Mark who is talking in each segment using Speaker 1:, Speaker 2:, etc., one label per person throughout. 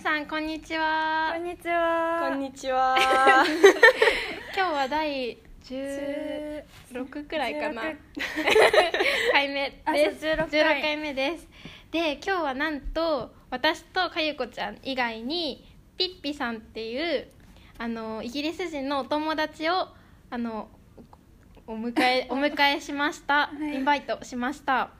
Speaker 1: さんこんにちは。
Speaker 2: こんにちは。
Speaker 3: こんにちは。
Speaker 1: 今日は第16くらいかな。
Speaker 2: 16
Speaker 1: 回目
Speaker 2: あ
Speaker 1: です。
Speaker 2: そう16
Speaker 1: 16
Speaker 2: 回。
Speaker 1: 回目です。で今日はなんと私とかゆこちゃん以外にピッピさんっていうあのイギリス人のお友達をあのお迎えお迎えしました、
Speaker 2: はい。
Speaker 1: インバイトしました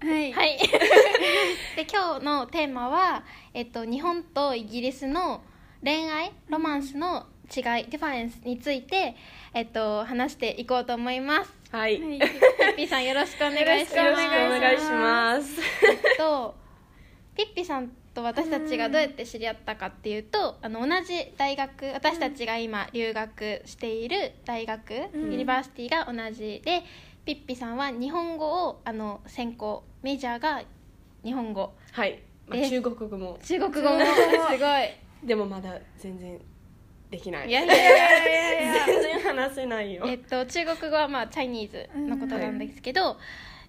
Speaker 2: はい。
Speaker 1: はい。で今日のテーマは、えっと、日本とイギリスの恋愛 romance の違い difference について、えっと、話していこうと思います。
Speaker 3: はい。
Speaker 2: はい。
Speaker 1: ピッピさんよろしくお願いし
Speaker 3: よろしく
Speaker 1: ます。
Speaker 3: お願いします。
Speaker 1: えっとピッピさんと私たちがどうやって知り合ったかっていうとあの同じ大学私たちが今留学している大学、
Speaker 2: うん。
Speaker 1: university が同じでピッピさんは日本語をあの専攻メジャーが日本語。
Speaker 3: はい。まあ
Speaker 1: で
Speaker 3: 中国語も。
Speaker 1: 中国語も。すごい。
Speaker 3: でもまだ全然できない。
Speaker 1: いやいやいや
Speaker 2: いやいや。
Speaker 3: 全然話せないよ。
Speaker 1: えっと中国語はまあチャイニーズのことなんですけど、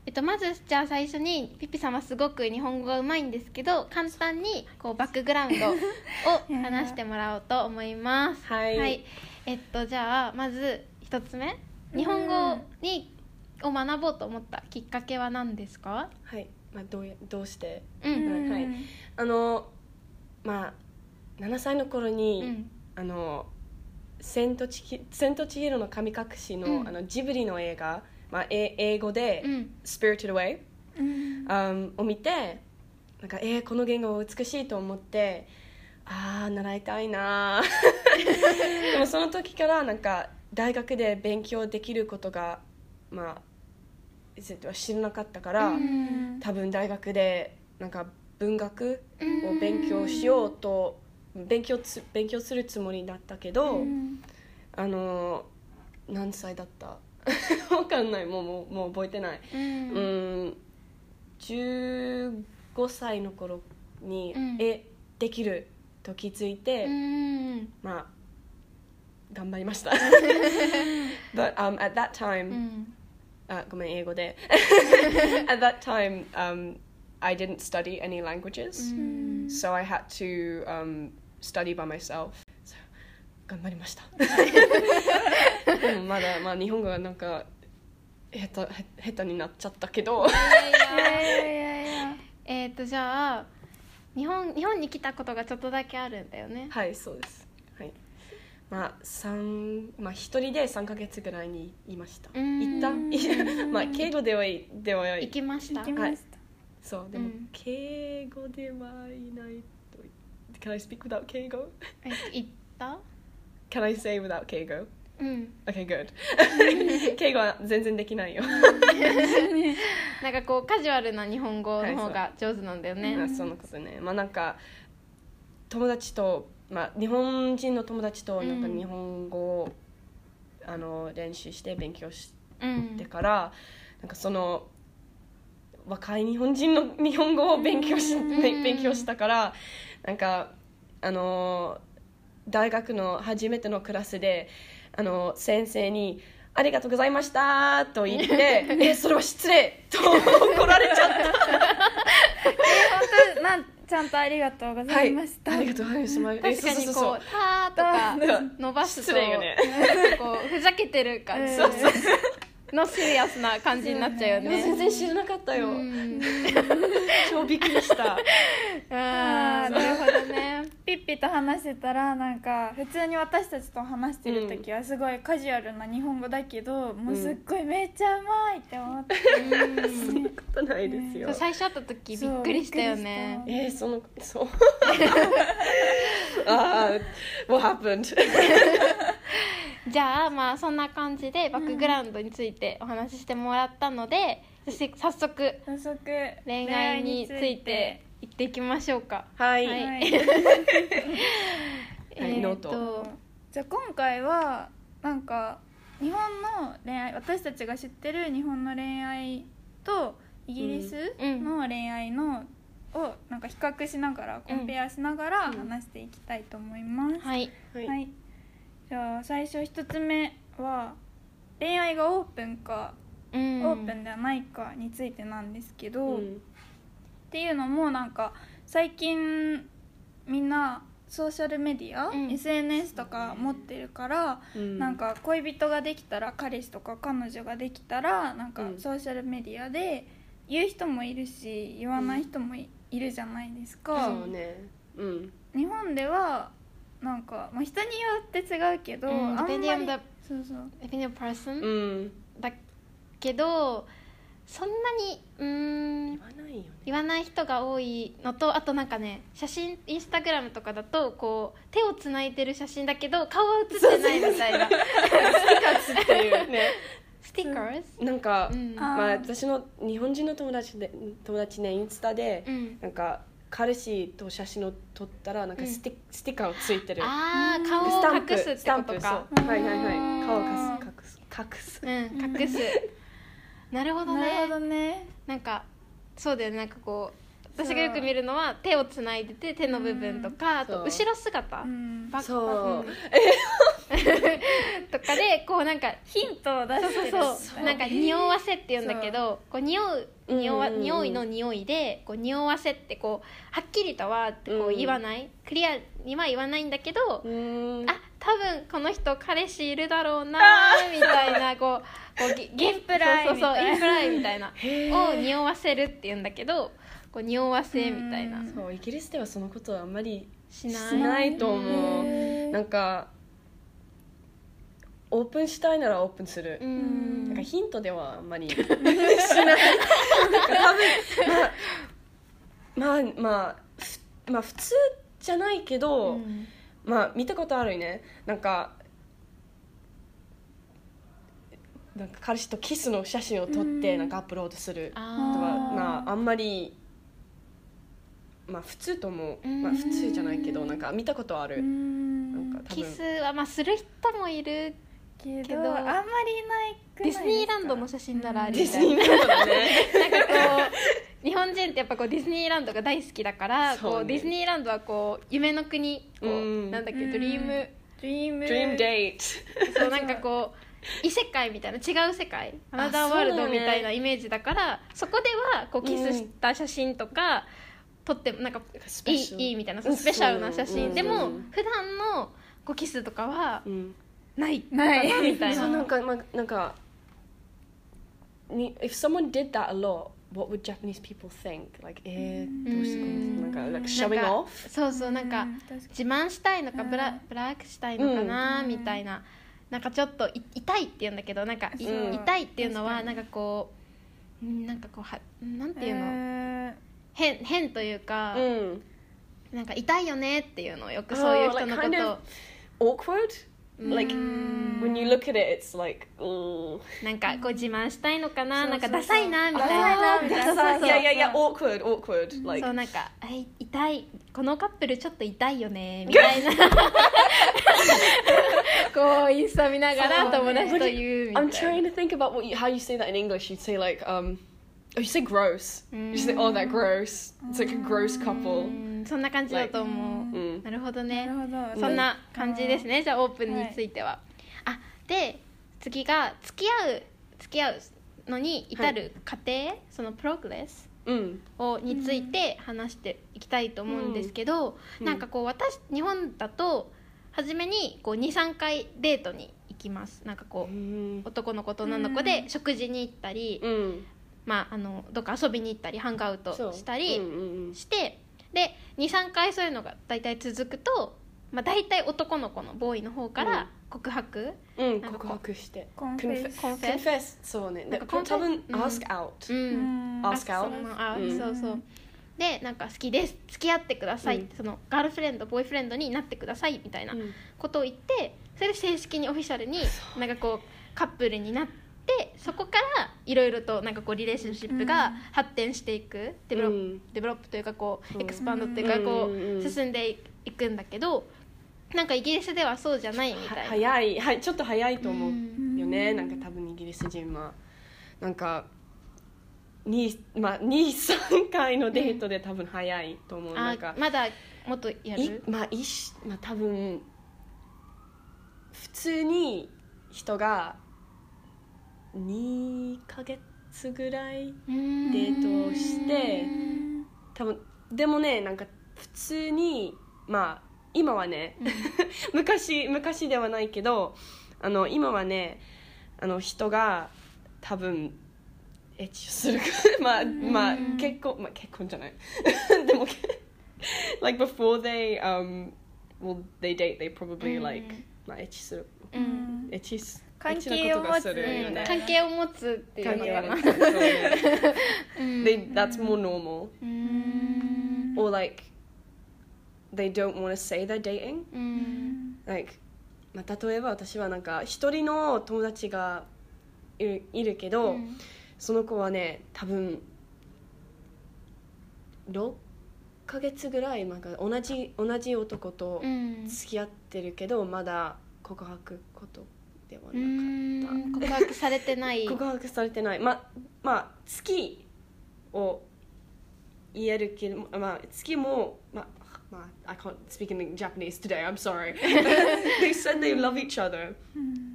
Speaker 1: えっと、まずじゃあ最初にピッピさんはすごく日本語がうまいんですけど簡単にこうバックグラウンドを 話してもらおうと思います。
Speaker 3: はい。
Speaker 1: えっとじゃあまず一つ目。日本語にを学ぼうと思ったきっかけは何ですか？
Speaker 3: はい。まあどうやどうして？
Speaker 1: うん。
Speaker 2: うん
Speaker 3: はい。あのまあ7歳の頃
Speaker 1: う
Speaker 3: に、
Speaker 1: ん。
Speaker 3: あの千と千尋千と千尋の神隠しの、
Speaker 1: うん。
Speaker 3: あのジブリの映画、まあえ英語で、
Speaker 1: うん。
Speaker 3: Spirited Away
Speaker 2: うん。
Speaker 3: あんを見てなんかえー、この言語美しいと思ってああ習いたいなー。でもその時からなんか大学で勉強できることがまあえっと知らなかったから、
Speaker 2: うん。
Speaker 3: 多分大学でなんか文学を勉強しようと勉強つ勉強するつもりだったけど、
Speaker 2: うん。
Speaker 3: あのー何歳だった？わかんない。もうもうもう覚えてない。
Speaker 1: うん。
Speaker 3: うん。15歳の頃に、
Speaker 1: うん。
Speaker 3: えできると気づいて、
Speaker 1: うん。
Speaker 3: まあ頑張りました。But、um, at that
Speaker 1: う
Speaker 3: time、
Speaker 1: ん
Speaker 3: あごめん英語で。At that time、um, I didn't study any languages、
Speaker 1: うん
Speaker 3: so I had to、um, study by myself. So 頑張りました。でもまだ、まあ、日本語がなんか下手へ下手になっちゃったけど。
Speaker 1: いやいや
Speaker 2: いやいやいや。
Speaker 1: えっ、とじゃあ日本日本に来たことがちょっとだけあるんだよね。
Speaker 3: はいそうです。はいまあ三まあ一人で3か月ぐらいにいました。行った？まあ敬語ではいでは
Speaker 1: 行きました。
Speaker 2: 行きました。
Speaker 3: そうでも、
Speaker 1: うん。
Speaker 3: 敬語ではいないと Can I speak without 敬語
Speaker 1: え行った
Speaker 3: ？Can I say without 敬語
Speaker 1: うん。
Speaker 3: Okay good. 敬語は全然できないよ。
Speaker 1: なんかこうカジュアルな日本語の方が上手なんだよね、
Speaker 3: まあそのことね。まあなんか友達とまあ日本人の友達となんか
Speaker 1: うん
Speaker 3: 日本語を、あの練習して勉強し
Speaker 1: うん
Speaker 3: てから、なんかその若い日本人の日本語を勉強し、
Speaker 1: ん。
Speaker 3: 勉強したからなんかあの大学の初めてのクラスであの先生に「ありがとうございました」と言って「えそれは失礼」と怒られちゃった。
Speaker 2: 本当なんちゃんとありがとうございました、
Speaker 3: ありがとうございました。
Speaker 1: 確かにこう
Speaker 3: えそうそうそう「
Speaker 1: た」とか
Speaker 3: うん
Speaker 1: 伸ばすと
Speaker 3: ね
Speaker 1: こうふざけてる感じ。
Speaker 2: そうそう
Speaker 1: のシリアスな感じになっちゃうよ
Speaker 3: でも全
Speaker 1: ね
Speaker 3: 然知らなかったよ。
Speaker 1: うん。
Speaker 3: 超びっくりした。
Speaker 1: あーなる
Speaker 2: ピッピと話してたらなんか普通に私たちと話してる時はすごいカジュアルな日本語だけど、もうすっごいめっちゃうまいって思って、
Speaker 3: そんなことないですよ。
Speaker 1: 最初会った時びっくりしたよね。
Speaker 3: えー、そのそう。ああ、what happened?
Speaker 1: じゃあまあそんな感じでバックグラウンドについてお話ししてもらったので、そして早速
Speaker 2: 早速
Speaker 1: 恋愛について言っていきましょうか。
Speaker 3: はい。
Speaker 1: は
Speaker 2: はい。い、
Speaker 1: えー
Speaker 3: ノー
Speaker 1: っと
Speaker 3: ト。
Speaker 2: じゃあ今回はなんか日本の恋愛私たちが知ってる日本の恋愛とイギリス
Speaker 1: うん
Speaker 2: の恋愛の、をなんか比較しながらコンペアしながら話していきたいと思います、
Speaker 1: はい。
Speaker 3: はい。
Speaker 2: はい、じゃあ最初一つ目は恋愛がオープンか、
Speaker 1: うん。
Speaker 2: オープンではないかについてなんですけど、っ
Speaker 3: うん
Speaker 2: ていうのもなんか最近みんなソーシャルメディア、
Speaker 1: うん。
Speaker 2: SNS とか持ってるから、
Speaker 3: うん。
Speaker 2: なんか恋人ができたら彼氏とか彼女ができたらなんか
Speaker 3: うん。
Speaker 2: ソーシャルメディアで言う人もいるし言わない人もい,、るじゃないですか。
Speaker 3: そうね。うん。
Speaker 2: 日本ではなんか、まあ、人によって違うけど、
Speaker 1: うん。
Speaker 2: あんまりそうそう。
Speaker 1: だけどそんなにうーん
Speaker 3: 言わないよね。
Speaker 1: 言わない人が多いのとあとなんかね写真インスタグラムとかだとこう手をつないでる写真だけど顔は写ってないみたいな。
Speaker 3: っていう。ね。
Speaker 1: スティッカーズ？
Speaker 3: なんか、
Speaker 1: うん。
Speaker 2: あ
Speaker 3: まあ、私の日本人の友達で友達ねインスタで、
Speaker 1: うん。
Speaker 3: なんか彼氏と写真を撮ったらなんかステ,、ステッカーをついてる。
Speaker 1: ああ
Speaker 2: うん
Speaker 1: 顔を
Speaker 3: スタンプ
Speaker 1: 隠すって
Speaker 3: スタンプ。
Speaker 1: ことか
Speaker 3: そう。はいはいはい。
Speaker 2: うん。
Speaker 3: 顔を隠す。隠す。
Speaker 1: うん隠すなるほど
Speaker 2: なるほ
Speaker 1: ね
Speaker 2: どね。
Speaker 1: なんかそうだよね。なんかこう私がよく見るのは手をつないでて手の部分とかあと後ろ姿。
Speaker 2: うん。
Speaker 1: バック
Speaker 3: そう。
Speaker 1: う んとかでこうなんか
Speaker 2: ヒントを出してる
Speaker 1: そうそう。なんか匂わせって言うんだけどこう匂う匂わ
Speaker 3: うんうんうん。
Speaker 1: 匂いの匂いでこう匂わせってこうはっきりとはってこ
Speaker 3: う
Speaker 1: うん。言わない、クリアには言わないんだけど、
Speaker 3: うーん。
Speaker 1: あ多分この人彼氏いるだろうなみたいなこうこうゲゲ
Speaker 2: インプライ
Speaker 1: そうそうそう
Speaker 2: みたいな
Speaker 1: インプライみたいな。
Speaker 3: へー。
Speaker 1: を匂わせるって言うんだけどこう匂わせみたいな。
Speaker 2: うん。
Speaker 3: そうイギリスではそのことはあんまり
Speaker 1: しない
Speaker 3: しないと思う。
Speaker 2: へー
Speaker 3: なんかオープンしたいならオープンする、
Speaker 1: うん。
Speaker 3: なんかヒントではあんまり しない。なんか多分まあまあまあふまあ普通じゃないけど、
Speaker 1: うん。
Speaker 3: まあ見たことあるよね。なんかなんか彼氏とキスの写真を撮って
Speaker 2: うん。
Speaker 3: なんかアップロードする。とか
Speaker 1: あ
Speaker 3: まああんまりまあ普通と思う、
Speaker 1: うん。
Speaker 3: まあ、普通じゃないけどなんか見たことある、
Speaker 2: うん。
Speaker 3: なんか多分。
Speaker 1: ーキスはまあする人もいる
Speaker 2: け
Speaker 1: けど
Speaker 2: どあんまりないくない
Speaker 1: ディズニーランドの写真ならある
Speaker 3: ディズニーランドだね。
Speaker 1: なんかこう日本人ってやっぱこうディズニーランドが大好きだから、
Speaker 3: ね
Speaker 1: こうディズニーランドはこう夢の国こう、
Speaker 3: うん。
Speaker 1: なんだっけ
Speaker 2: うん。
Speaker 1: ドリーム
Speaker 2: ドリーム
Speaker 3: Dream Date
Speaker 1: そうなんかこう異世界みたいな違う世界。アナザーワールドみたいなイメージだからそこではこうキスした写真とか撮ってもなんかいいいいみたいなスペシャルな写真、
Speaker 3: うん
Speaker 1: でも
Speaker 3: うん
Speaker 1: 普段のこうキスとかは
Speaker 3: うん。
Speaker 1: ない。
Speaker 2: ない。
Speaker 1: かなみたい
Speaker 3: そう
Speaker 1: な
Speaker 3: なんかまあなんかに if someone did that a lot what would Japanese people think? Like えー、どうしてこ
Speaker 1: うん
Speaker 3: のなん。か like showing
Speaker 1: か
Speaker 3: off
Speaker 1: そうそうなんか、自慢したいのかブラ,、
Speaker 2: うん
Speaker 1: ブラックしたいのかな、
Speaker 2: うん。
Speaker 1: みたいななんかちょっとい痛いって言うんだけどなんか
Speaker 2: う。
Speaker 1: 痛いっていうのはなんかこううんなんかこうはなんていうの、
Speaker 2: へー。
Speaker 1: 変変というか、
Speaker 3: うん。
Speaker 1: なんか痛いよねっていうのをよくそういう人のこ
Speaker 3: Oh, like
Speaker 1: と
Speaker 3: kind awkward? like
Speaker 1: うん。
Speaker 3: When you look at it it's like mm.
Speaker 1: なんかこう自慢したいのかな、なんかダサいなみたい
Speaker 2: ダサい
Speaker 1: な
Speaker 3: awkward awkward like.
Speaker 1: そうなんか痛いこのカップルちょっと痛いよねみたいなこうインスタ見ながら友達と言うみたい
Speaker 3: I'm
Speaker 1: な
Speaker 3: trying to think about what you, how you say that in English. You'd say like um, oh, you say gross. You say oh that gross. It's like a gross
Speaker 1: う
Speaker 3: couple.
Speaker 1: んそんな感じだと思う、
Speaker 3: うん
Speaker 1: なるほど
Speaker 2: な
Speaker 1: ね
Speaker 2: るほど
Speaker 1: そんな感じですねじゃあオープンについては、あで次が付き合う付き合うのに至る過程、そのプログレス
Speaker 3: Mm.
Speaker 1: をについて話していきたいと思うんですけど、
Speaker 3: うん。
Speaker 1: なんかこう私日本だと初めにこう23回デートに行きます。なんかこう
Speaker 3: Mm.
Speaker 1: 男の子と女の子で食事に行ったり、
Speaker 3: Mm.
Speaker 1: まあ、あのどっか遊びに行ったりハングアウトしたり
Speaker 3: mm, mm,
Speaker 1: してで23回そういうのが大体続くと、まあ、大体男の子のボーイの方から告白、
Speaker 3: mm. Mm.
Speaker 1: なんかこう。
Speaker 3: 告白して。
Speaker 2: コンフェス
Speaker 3: Confe- confess そうね。
Speaker 1: なんか confess-
Speaker 3: 多分
Speaker 1: うん。
Speaker 3: ask out
Speaker 1: うん。
Speaker 2: うん。
Speaker 3: Ask
Speaker 1: あ
Speaker 3: out
Speaker 1: あ
Speaker 3: うん。
Speaker 1: そうそう。でなんか好きです。付き合ってください。って、そのガールフレンドボーイフレンドになってくださいみたいな
Speaker 3: うん。
Speaker 1: ことを言ってそれで正式にオフィシャルになんかこうカップルになってそこからいろいろとなんかこう relationship が発展していく、 develop
Speaker 3: うん。
Speaker 1: develop というかこう
Speaker 3: う。ん
Speaker 1: expand っていうかこ
Speaker 3: うんうんう
Speaker 1: うん。進んでいくんだけどなんかイギリスではそうじゃないみ
Speaker 3: は
Speaker 1: たいな。
Speaker 3: 早いはいちょっと早いと思う
Speaker 1: うん
Speaker 3: よね。なんか多分イギリス人はなんか。にまあ、23回のデートで多分早いと思うな
Speaker 1: あ
Speaker 3: んか
Speaker 1: まだもっとや
Speaker 3: い
Speaker 1: る
Speaker 3: まあいしまあ多分普通に人が2ヶ月ぐらい
Speaker 1: デー
Speaker 3: デートをして多分でもねなんか普通にまあ今はね、昔昔ではないけどあの今はねあの人が多分エッチをする まあまあ結婚まあ結婚じゃない。でも like before they um well they date they probably like、まあエッチする。
Speaker 1: うん。
Speaker 3: エッチす
Speaker 2: 関係を持つ。
Speaker 3: ね。
Speaker 1: 関係を持つっていうのかな。
Speaker 3: ね
Speaker 1: うん。
Speaker 3: They, that's more normal.
Speaker 1: うん
Speaker 3: or like they don't want to say they're dating.
Speaker 1: うん
Speaker 3: like まあ、例えば私はなんか一人の友達がいるいるけど、
Speaker 1: うん。
Speaker 3: その子はね多分6ヶ月ぐらいなんか同じ同じ男と
Speaker 1: うん。
Speaker 3: 付き合ってるけど、まだ告白ことでは
Speaker 1: う
Speaker 3: なかっ
Speaker 1: ん。告白されてない。
Speaker 3: た 告白されてない。ままあ好きを言えるけどまあ好きも まあまあ I can't speak in Japanese today I'm sorry they said they love each other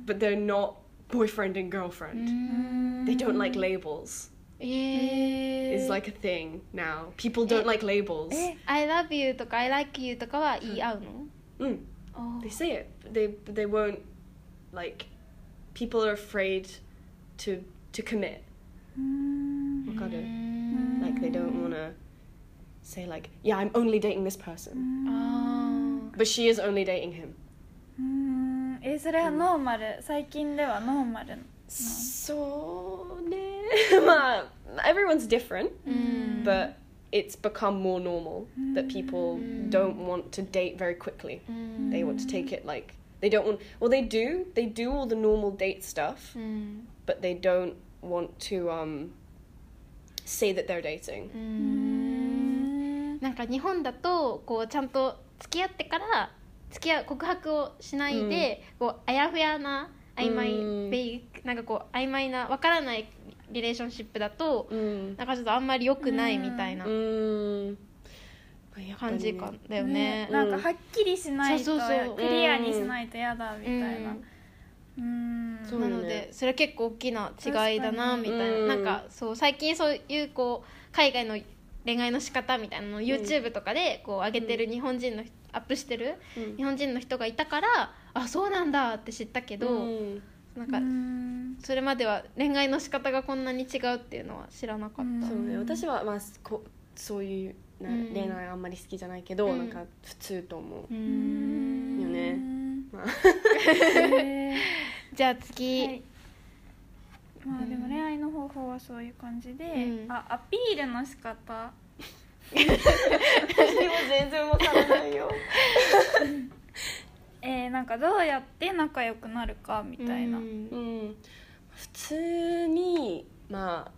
Speaker 3: but they're not boyfriend and
Speaker 1: う
Speaker 3: girlfriend
Speaker 1: ん
Speaker 3: they don't like labels
Speaker 1: えー
Speaker 3: is like a thing now people don't like labels
Speaker 2: え
Speaker 1: I love you とか I like you とかは言い合うの
Speaker 3: うん
Speaker 1: あ
Speaker 3: they say it but they but they won't like people are afraid to to commit
Speaker 2: うん
Speaker 3: わかる
Speaker 1: うん
Speaker 3: like they don't want to say like, yeah, I'm only dating this person.
Speaker 1: Mm.
Speaker 3: But she is only dating him.
Speaker 2: Mm. えそれはノーマル、最近ではノーマル
Speaker 3: そうねまあ mm. everyone's different、but mm. it's become more normal that people don't want to date very quickly. They want to take it like they don't want well they do they do all the normal date stuff but they don't want to um say that they're dating.
Speaker 1: なんか日本だとこうちゃんと付き合ってから付き合う告白をしないで、こうあやふやな曖昧、
Speaker 3: うん。
Speaker 1: ベイなんかこう曖昧なわからないリレーションシップだと、
Speaker 3: うん。
Speaker 1: なんかちょっとあんまり良くないみたいな感じかだよね。
Speaker 2: なんかはっきりしないとクリアにしないと嫌だみたいな。
Speaker 1: うん。なのでそれ結構大きな違いだなみたいな、
Speaker 3: うん。
Speaker 1: なんかそう最近そういうこう海外の恋愛の仕方みたいなのを YouTube とかでこう上げてる日本人の人アップしてる
Speaker 3: うん。
Speaker 1: 日本人の人がいたからあそうなんだって知ったけど、
Speaker 3: うん。
Speaker 1: なんか
Speaker 2: うん。
Speaker 1: それまでは恋愛の仕方がこんなに違うっていうのは知らなかった、
Speaker 2: うん
Speaker 3: そうね私はまあこそういうな
Speaker 1: うん。
Speaker 3: 恋愛あんまり好きじゃないけど、
Speaker 1: うん。
Speaker 3: なんか普通と思う。
Speaker 1: う、ん。
Speaker 3: よね。
Speaker 2: うん。
Speaker 3: まあ。
Speaker 1: じゃあ次、
Speaker 2: はいまあでも恋愛の方法はそういう感じで、
Speaker 1: うん。
Speaker 2: あアピールの仕方。
Speaker 3: 私も全然わからないよ。
Speaker 2: えー、なんかどうやって仲良くなるかみたいな、
Speaker 1: うん。
Speaker 3: うん。普通にまあ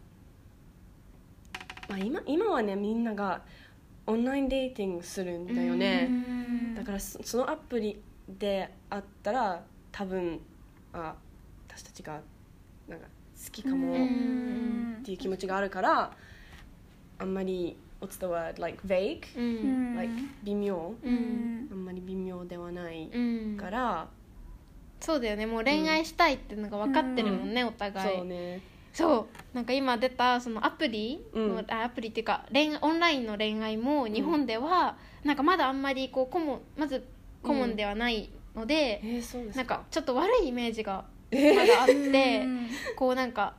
Speaker 3: まあ今今はねみんながオンラインデーティングするんだよね、
Speaker 2: うん。
Speaker 3: だからそそのアプリであったら多分あ私たちがなんか好きかも。
Speaker 1: う
Speaker 3: っ
Speaker 1: ん
Speaker 3: ていう気持ちがあるからあんまり what's the word like vague
Speaker 1: う
Speaker 2: うん。ん
Speaker 3: like 微妙。
Speaker 1: う
Speaker 2: うん。ん
Speaker 3: あんまり微妙ではない
Speaker 1: うん
Speaker 3: から、
Speaker 1: そうだよね。もう恋愛したいっていうのが分かってるもんね、お互い。
Speaker 3: そうね。
Speaker 1: そう。なんか今出たそのアプリの、
Speaker 3: うん。
Speaker 1: あアプリっていうか恋愛オンラインの恋愛も日本では、なんかまだあんまりこうコモンまずコモンではないので、
Speaker 3: えー、そうです
Speaker 1: なんかちょっと悪いイメージが
Speaker 3: え
Speaker 1: まだあって、
Speaker 2: うん。
Speaker 1: こうなんか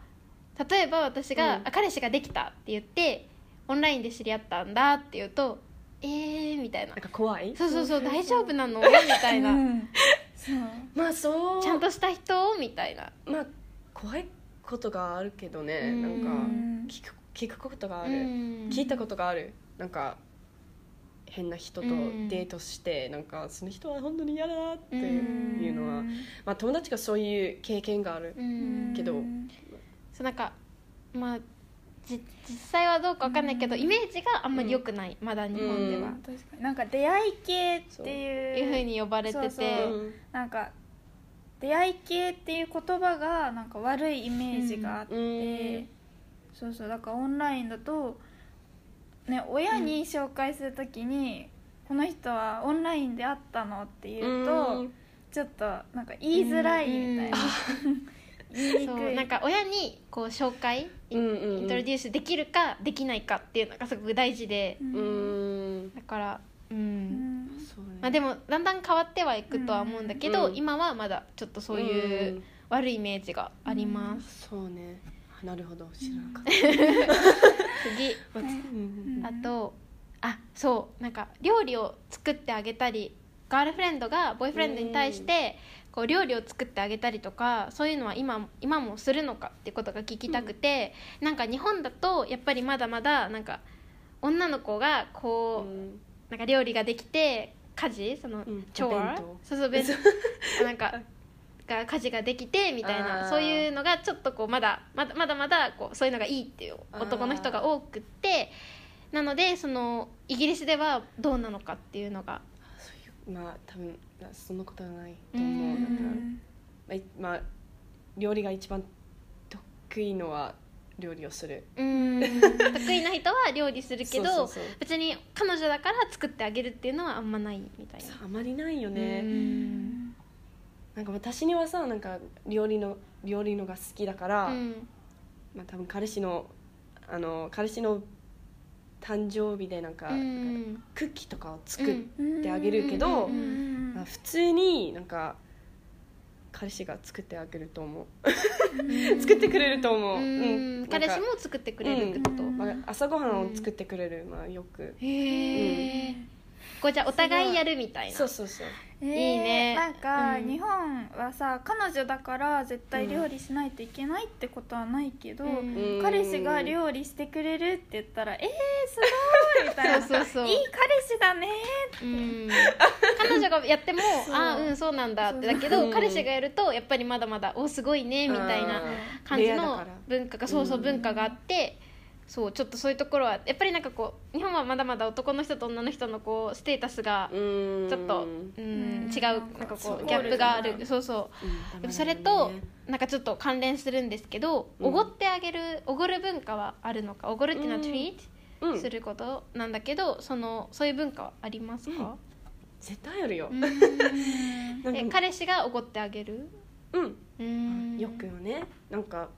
Speaker 1: 例えば私が、
Speaker 3: うん。
Speaker 1: あ彼氏ができたって言ってオンラインで知り合ったんだって言うとえーみたいな。
Speaker 3: なんか怖い？
Speaker 1: そうそうそう大丈夫なの？みたいな、
Speaker 2: うんそう。
Speaker 3: まあそう。
Speaker 1: ちゃんとした人？みたいな。
Speaker 3: まあ怖いことがあるけどね、
Speaker 1: うん。
Speaker 3: なんか
Speaker 2: うん
Speaker 3: 聞く聞くことがある、
Speaker 1: うん。
Speaker 3: 聞いたことがある。なんか変な人と
Speaker 1: うん。
Speaker 3: デートして、なんかその人は本当に嫌だなっていうのは、
Speaker 2: うん。
Speaker 3: まあ、友達がそういう経験がある、
Speaker 1: うん。
Speaker 3: けど
Speaker 1: そうなんかまあじ実際はどうかわかんないけど、イメージがあんまり良くない、まだ日本では、
Speaker 3: うん。
Speaker 2: 確かに。なんか出会い系っていう
Speaker 1: いうふうに呼ばれてて。
Speaker 2: そうそう。なんか出会い系っていう言葉がなんか悪いイメージがあって、
Speaker 3: うん。
Speaker 2: そうそう。だからオンラインだと、ね、親に紹介するときに、この人はオンラインで会ったのって言うと、
Speaker 3: うん。
Speaker 2: ちょっとなんか言いづらいみたいな、言いに
Speaker 1: なんか親にこう紹介イ
Speaker 3: うんうんうん。
Speaker 1: ントロデュースできるかできないかっていうのがすごく大事で、
Speaker 2: うん。
Speaker 3: うん
Speaker 1: だからうん、まあ、でもだんだん変わってはいくとは思うんだけど、
Speaker 3: うん。
Speaker 1: 今はまだちょっっとそういう悪いイメージがあります、
Speaker 3: そうね。あなるほど知らなかった、
Speaker 1: 次。
Speaker 3: まあうん
Speaker 1: あとあそうなんか料理を作ってあげたりガールフレンドがボーイフレンドに対してこう料理を作ってあげたりとかそういうのは今今もするのかっていうことが聞きたくて、なんか日本だとやっぱりまだまだなんか女の子がこう、
Speaker 3: うん。
Speaker 1: なんか料理ができて家事その、
Speaker 3: うん。
Speaker 1: 調和そうそう弁当。なんかが家事ができてみたい
Speaker 3: あ
Speaker 1: な
Speaker 3: ー。
Speaker 1: そういうのがちょっとこうまだまだまだまだこうそういうのがいいっていう男の人が多くってなのでそのイギリスではどうなのかっていうのが
Speaker 3: そういうまあ多分そんなことはないと
Speaker 1: う
Speaker 3: 思う、
Speaker 1: ん
Speaker 3: なんかまあいまあ料理が一番得意のは料理をする。
Speaker 1: うん。得意な人は料理するけど別に彼女だから作ってあげるっていうのはあんまないみたいな。
Speaker 3: あまりないよ
Speaker 1: う
Speaker 3: ね、
Speaker 1: ん
Speaker 3: なんか私にはさなんか料理の料理のが好きだから、
Speaker 1: うん。
Speaker 3: まあ多分彼氏のあの彼氏の誕生日でなんか、
Speaker 1: うん。
Speaker 3: クッキーとかを作っ
Speaker 1: うん
Speaker 3: てあげるけど、
Speaker 1: うん。うん
Speaker 3: まあ普通になんか彼氏が作ってあげると思う。作ってくれると思う、
Speaker 1: うん。
Speaker 3: なんか
Speaker 1: 彼氏も作ってくれるってこと、
Speaker 2: うん。
Speaker 3: まあ、朝ごはんを作ってくれる、まあ、よく。
Speaker 1: へえ、こうじゃあお互いやるみたいな。
Speaker 3: そうそうそう。
Speaker 2: えー
Speaker 1: いいね。
Speaker 2: なんか、
Speaker 1: うん。
Speaker 2: 日本はさ彼女だから絶対料理しないといけないってことはないけど、
Speaker 1: うん。
Speaker 2: 彼氏が料理してくれるって言ったらえー、すごいみたいな。
Speaker 1: そうそうそう。
Speaker 2: いい彼氏だね
Speaker 1: うん。彼女がやっても
Speaker 2: そう。
Speaker 1: あうんそうなんだってだけど彼氏がやるとやっぱりまだまだおすごいねみたいな
Speaker 3: あ
Speaker 1: 感じの文化がそうそう
Speaker 3: うん。
Speaker 1: 文化があってそうちょっとそういうところはやっぱりなんかこう日本はまだまだ男の人と女の人のこうステータスが
Speaker 3: うん。
Speaker 1: ちょっと
Speaker 3: うん
Speaker 1: うん。違うなんかこうギャップがある。そうそう。
Speaker 3: うん。
Speaker 1: でもそれとなんかちょっと関連するんですけど
Speaker 3: うん。
Speaker 1: おごってあげるおごる文化はあるのかおごるっていうのは
Speaker 3: うん
Speaker 1: トリー
Speaker 3: うん。
Speaker 1: トすることなんだけどそのそういう文化はありますか、
Speaker 3: 絶対あるよ、
Speaker 1: え
Speaker 3: か
Speaker 1: 彼氏がおごってあげる？
Speaker 3: うん。
Speaker 1: うん。
Speaker 3: よくよね。なんか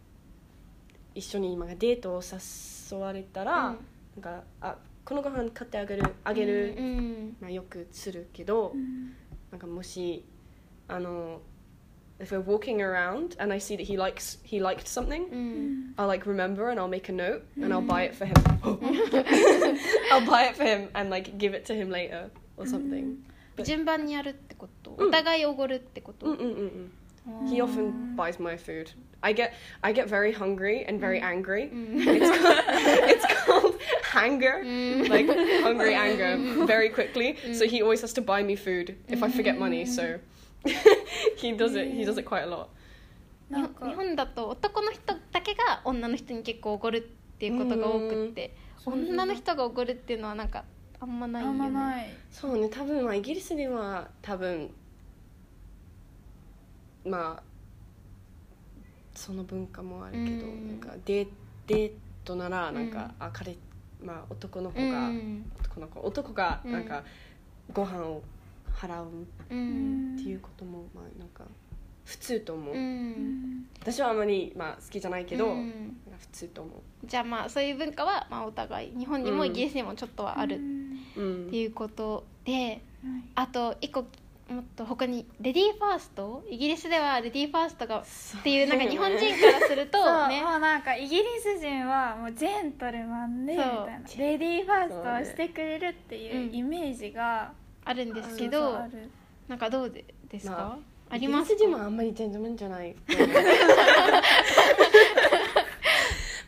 Speaker 3: 一緒に今デートを誘われたら、
Speaker 1: うん
Speaker 3: なんかあこのご飯買ってあげるあげる、
Speaker 1: うん
Speaker 3: まあ、よくするけど、
Speaker 2: うん
Speaker 3: なんかもしあの if we're walking around and I see that he likes he liked something
Speaker 1: うん
Speaker 3: I'll like remember and I'll make a note and I'll buy it for him I'll buy it for him and like give it to him later or something
Speaker 1: 順番にやるってこと、
Speaker 3: うん
Speaker 1: お互いおごるってこと、
Speaker 3: うんうんうんうん He often buys my food. I get I get very hungry and very angry. It's called, it's called hanger, like hungry anger, very quickly. So he always has to buy me food if I forget money. So he does it. He does it quite a lot.
Speaker 2: なんか
Speaker 1: 日本だと男の人だけが女の人に結構おごるっていうことが多くって
Speaker 2: うん
Speaker 1: 女の人がおごるっていうのはなんかあんまない
Speaker 2: あ
Speaker 1: よね
Speaker 2: んまない
Speaker 3: そうね多分まあイギリスでは多分 まあその文化もあるけど、
Speaker 1: うん。
Speaker 3: なんかデデートならなんか、あ彼まあ男の方
Speaker 1: う
Speaker 3: が、
Speaker 1: ん。
Speaker 3: 男の子男が
Speaker 1: うん。
Speaker 3: なんかご飯を払う
Speaker 1: う
Speaker 2: うん。ん
Speaker 3: っていうこともまあなんか普通と思う、
Speaker 1: う
Speaker 2: うん。ん
Speaker 3: 私はあまりまあ好きじゃないけど、普通と思
Speaker 1: じゃあまあそういう文化はまあお互い。日本にも
Speaker 3: うん。
Speaker 1: イギリスにもちょっとはあるっ
Speaker 3: う、うん。
Speaker 1: ていうことで
Speaker 2: うん
Speaker 1: あと一個もっと他にレディーファーストイギリスではレディーファーストがっていうなんか日本人からすると
Speaker 2: そう
Speaker 1: ね。
Speaker 2: もうなんかイギリス人はもうジェントルマンでみたいな。レディーファーストをしてくれるっていう
Speaker 1: うん。
Speaker 2: イメージが
Speaker 1: あるんですけどなんかどうでですか、
Speaker 3: ま
Speaker 1: あります
Speaker 3: イギリス人はあんまりジェントルマンじゃない。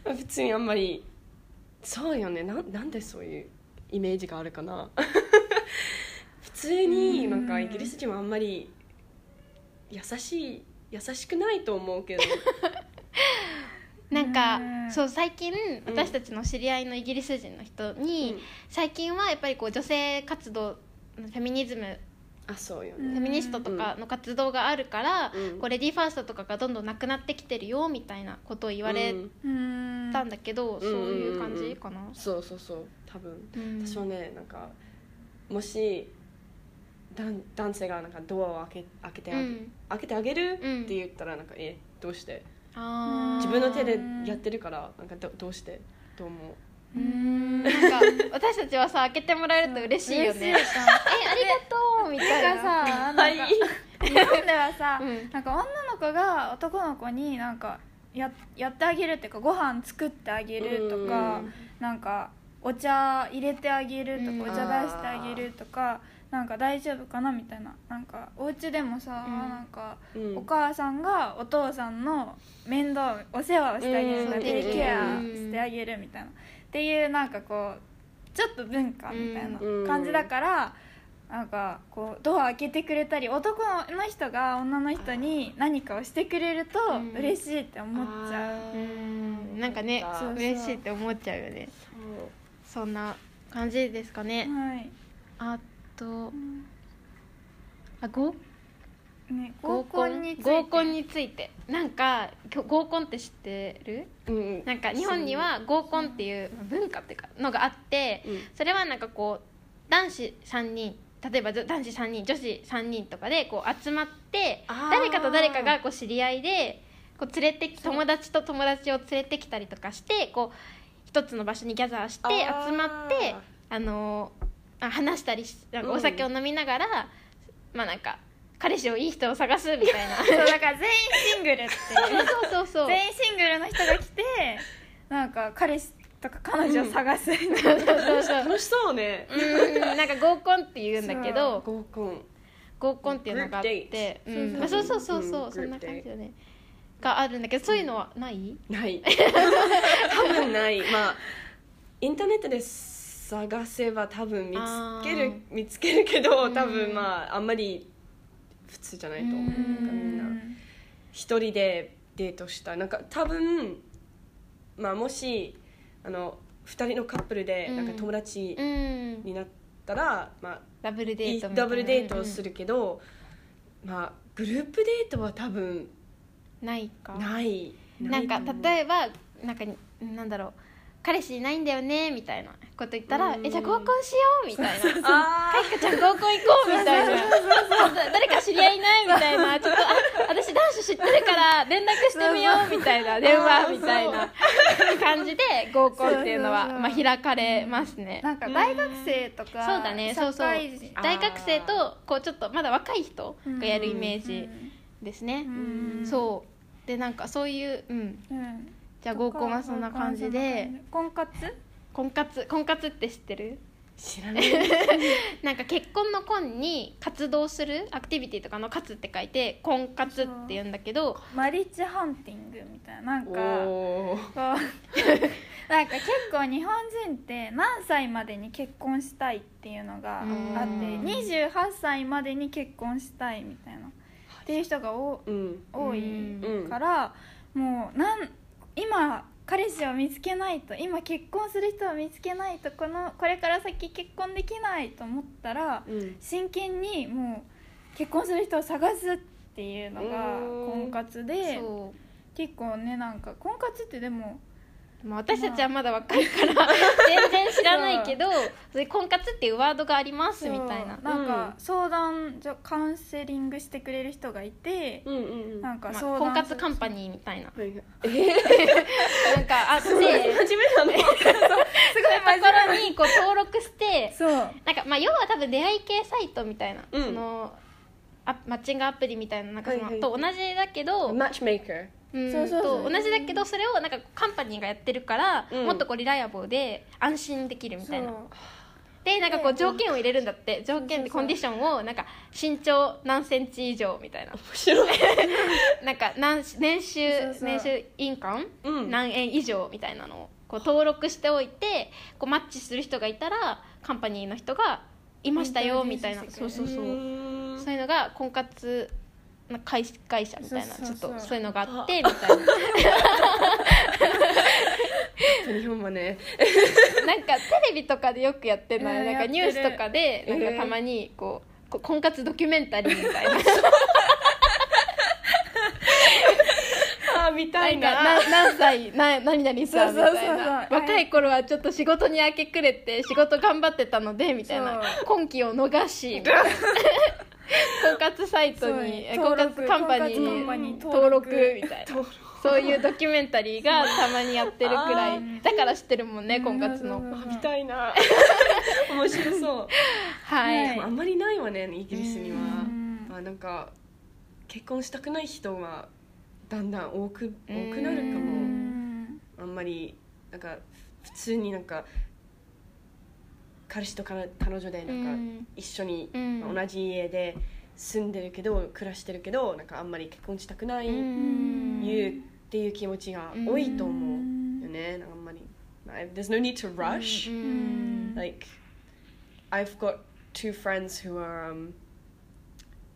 Speaker 3: ま あ普通にあんまりそうよね。なんなんでそういうイメージがあるかな普通になんかイギリス人はあんまり優しい優しくないと思うけど。
Speaker 1: なんか
Speaker 2: うん。
Speaker 1: そう最近私たちの知り合いのイギリス人の人に、最近はやっぱりこう女性活動フェミニズム
Speaker 3: あそうよ
Speaker 2: うん。
Speaker 3: ね
Speaker 1: フェミニストとかの活動があるから、
Speaker 3: うん。
Speaker 1: こうレディーファーストとかがどんどんなくなってきてるよみたいなことを言われ
Speaker 3: うん
Speaker 2: うん
Speaker 1: たんだけど、そういう感じかな、
Speaker 3: そうそうそう多分。
Speaker 1: うん。
Speaker 3: 私はねなんかもし男男性がなんかドアを開け開けてあげ,、
Speaker 1: うん。
Speaker 3: 開けてあげる、
Speaker 1: うん。
Speaker 3: って言ったらなんかえどうして？自分の手でやってるからなんかどどうして？と思う？
Speaker 1: うーん。なんか私たちはさ開けてもらえると嬉しいよね。えありがとうみたい
Speaker 2: な。ん
Speaker 1: な
Speaker 2: かさなんか
Speaker 3: はい
Speaker 2: 日本ではさ、
Speaker 1: うん。
Speaker 2: なんか女の子が男の子になんかややってあげるっていうかご飯作ってあげるとか
Speaker 3: うん。
Speaker 2: なんかお茶入れてあげるとか、
Speaker 1: うん
Speaker 2: お茶出してあげるとかなんか大丈夫かなみたいな。なんかお家でもさ、
Speaker 1: うん。
Speaker 2: なんか
Speaker 3: うん。
Speaker 2: お母さんがお父さんの面倒お世話をしてあげるデイケア
Speaker 1: うん
Speaker 2: してあげるみたいな。っていうなんかこうちょっと文化みたい
Speaker 3: うん。
Speaker 2: な感じだからなんかこうドア開けてくれたり男の人が女の人に何かをしてくれると
Speaker 1: うん。
Speaker 2: 嬉しいって思っちゃう。
Speaker 1: うー。ん。なんかね
Speaker 3: そう
Speaker 1: 嬉しいって思っちゃうよね。そんな感じですかね。
Speaker 2: はい。
Speaker 1: あと。あ合
Speaker 2: ね合
Speaker 1: 合コン
Speaker 2: について。
Speaker 1: 合コンについて。なんか合コンって知ってる？
Speaker 3: うん。うん
Speaker 1: なんか日本には合コンっていう文化っていうかのがあって
Speaker 3: うん。
Speaker 1: それはなんかこう男子3人例えば男子3人女子3人とかでこう集まって誰かと誰かがこう知り合いでこう連れてき友達と友達を連れてきたりとかしてこう一つの場所にギャザーして集まってあのーあ話したりしなんかお酒を飲みながら、まあなんか彼氏をいい人を探すみたいな。
Speaker 2: そうだから全員シングルっていう。
Speaker 1: そうそうそう
Speaker 2: 全員シングルの人が来てなんか彼氏とか彼女を探す、
Speaker 1: そうそうそう
Speaker 3: 楽しそうね。
Speaker 1: うーんなんか合コンって言うんだけど
Speaker 3: 合コン。
Speaker 1: 合コンっていうのがあってうん。
Speaker 2: そう
Speaker 1: あそうそうそうそう、
Speaker 3: うん
Speaker 1: そんな感じだね。があるんだけどそういうのはない、
Speaker 3: ない。多分ない。まあインターネットで探せば多分見つけ
Speaker 1: あ
Speaker 3: る
Speaker 1: ー。
Speaker 3: 見つけるけど
Speaker 1: うん。
Speaker 3: 多分まああんまり普通じゃないと思う。かみんな。一人でデートした。いなんか多分まあもしあの二人のカップルで
Speaker 1: うん。
Speaker 3: なんか友達
Speaker 1: うん。
Speaker 3: になったら、まあ
Speaker 1: ダブルデート
Speaker 3: ダブルデートをするけど、まあグループデートは多分
Speaker 1: うんないか。
Speaker 3: ない。
Speaker 1: なんか例えばなんかなんだろう彼氏いないんだよねみたいなこと言ったら
Speaker 3: うん。
Speaker 1: えじゃあ合コンしようみたいな。
Speaker 3: あ
Speaker 1: かいかちゃん合コン行こうみたいな。だ誰か知り合いいないみたいな。ちょっとあ私男子知ってるから連絡してみようみたいな。電話みたいな。感じで合コンっていうのはまあ開かれますね。
Speaker 2: なんか大学生とか
Speaker 1: そうだね。そうそう。大学生とこうちょっとまだ若い人がやるイメージですね。
Speaker 2: うん。
Speaker 1: そう。でなんかそういううん、じゃあ合コンはそんな感じで。
Speaker 2: 婚活？
Speaker 1: 婚活。婚活って知ってる？
Speaker 3: 知らない。
Speaker 1: なんか結婚の婚に活動する？アクティビティとかの活って書いて婚活って言うんだけど。
Speaker 2: マリッジハンティングみたいな。なんかこう なんか結構日本人って何歳までに結婚したいっていうのがあって
Speaker 1: うん。
Speaker 2: 28歳までに結婚したいみたいな。っていう人が多
Speaker 3: うん。
Speaker 2: 多い
Speaker 3: うん
Speaker 2: からもうなん今彼氏を見つけないと今結婚する人を見つけないとこのこれから先結婚できないと思ったら
Speaker 3: うん。
Speaker 2: 真剣にもう結婚する人を探すっていうのが
Speaker 3: うん。
Speaker 2: 婚活で
Speaker 1: そ
Speaker 2: 結構ねなんか婚活ってでも
Speaker 1: う、まあ、私たちはまだ若いから全然知らないけど 婚活っていうワードがありますみたいな。
Speaker 2: なんか相談所カウンセリングしてくれる人がいて
Speaker 3: うんうんうん。
Speaker 2: なんか
Speaker 1: 婚活カンパニーみたいな。
Speaker 3: はいはい。え
Speaker 1: なんかあって
Speaker 3: ー、初めてなの。
Speaker 1: すごいところにこう登録して
Speaker 2: そう。
Speaker 1: なんかまあ要は多分出会い系サイトみたいな、
Speaker 3: うん。
Speaker 1: そのあマッチングアプリみたいななんかその、
Speaker 3: はいはい。
Speaker 1: と同じだけど、
Speaker 3: マッチメーカー
Speaker 1: うん
Speaker 2: そうそうそう。
Speaker 1: と同じだけどそれをなんかカンパニーがやってるから、
Speaker 3: うん。
Speaker 1: もっとこうリライアボーで安心できるみたいな。でなんかこう条件を入れるんだって。条件でコンディションをなんか身長何センチ以上みたいな。
Speaker 3: 面白い。
Speaker 1: なんか何年収
Speaker 2: そうそう。
Speaker 1: 年収インカム、
Speaker 3: うん。
Speaker 1: 何円以上みたいなのをこう登録しておいてこうマッチする人がいたらカンパニーの人がいましたよみたいな。そうそうそう。そういうのが婚活の会会社みたいなちょっとそういうのがあってみたいな。
Speaker 3: 日本はね。
Speaker 1: なんかテレビとかでよくやってるのよ
Speaker 2: うん
Speaker 1: なんかニュースとかでなんかたまにこうこう婚活ドキュメンタリーみたいな。
Speaker 3: あー見た
Speaker 1: ない
Speaker 3: な
Speaker 1: な何歳な何々さんみたい
Speaker 2: そうそうそうそう。
Speaker 1: な若い頃はちょっと仕事に明け暮れて仕事頑張ってたのでみたいな。
Speaker 2: そ
Speaker 1: 今期を逃しみたいな 婚活サイトに婚活カンパニーに登録
Speaker 2: 登録。
Speaker 1: みたいな。そういうドキュメンタリーがたまにやってるくら
Speaker 3: あ
Speaker 1: いだから知ってるもんね婚活の。
Speaker 2: うん
Speaker 3: 見たいな。面白そう。
Speaker 1: はい、
Speaker 2: はい
Speaker 3: あんまりないわねイギリスには。
Speaker 2: うん。
Speaker 3: まあなんか結婚したくない人はだんだん多く多くなるか
Speaker 2: う
Speaker 3: も
Speaker 2: ん。
Speaker 3: あんまりなんか普通になんか彼氏と彼彼女でなんか
Speaker 1: うん
Speaker 3: 一緒に
Speaker 1: うん
Speaker 3: 同じ家で住んでるけど暮らしてるけどなんかあんまり結婚したくない
Speaker 1: うん
Speaker 3: いうっていう気持ちが多いと思うよねなんかあんまり There's no need to rush like I've got two friends who are um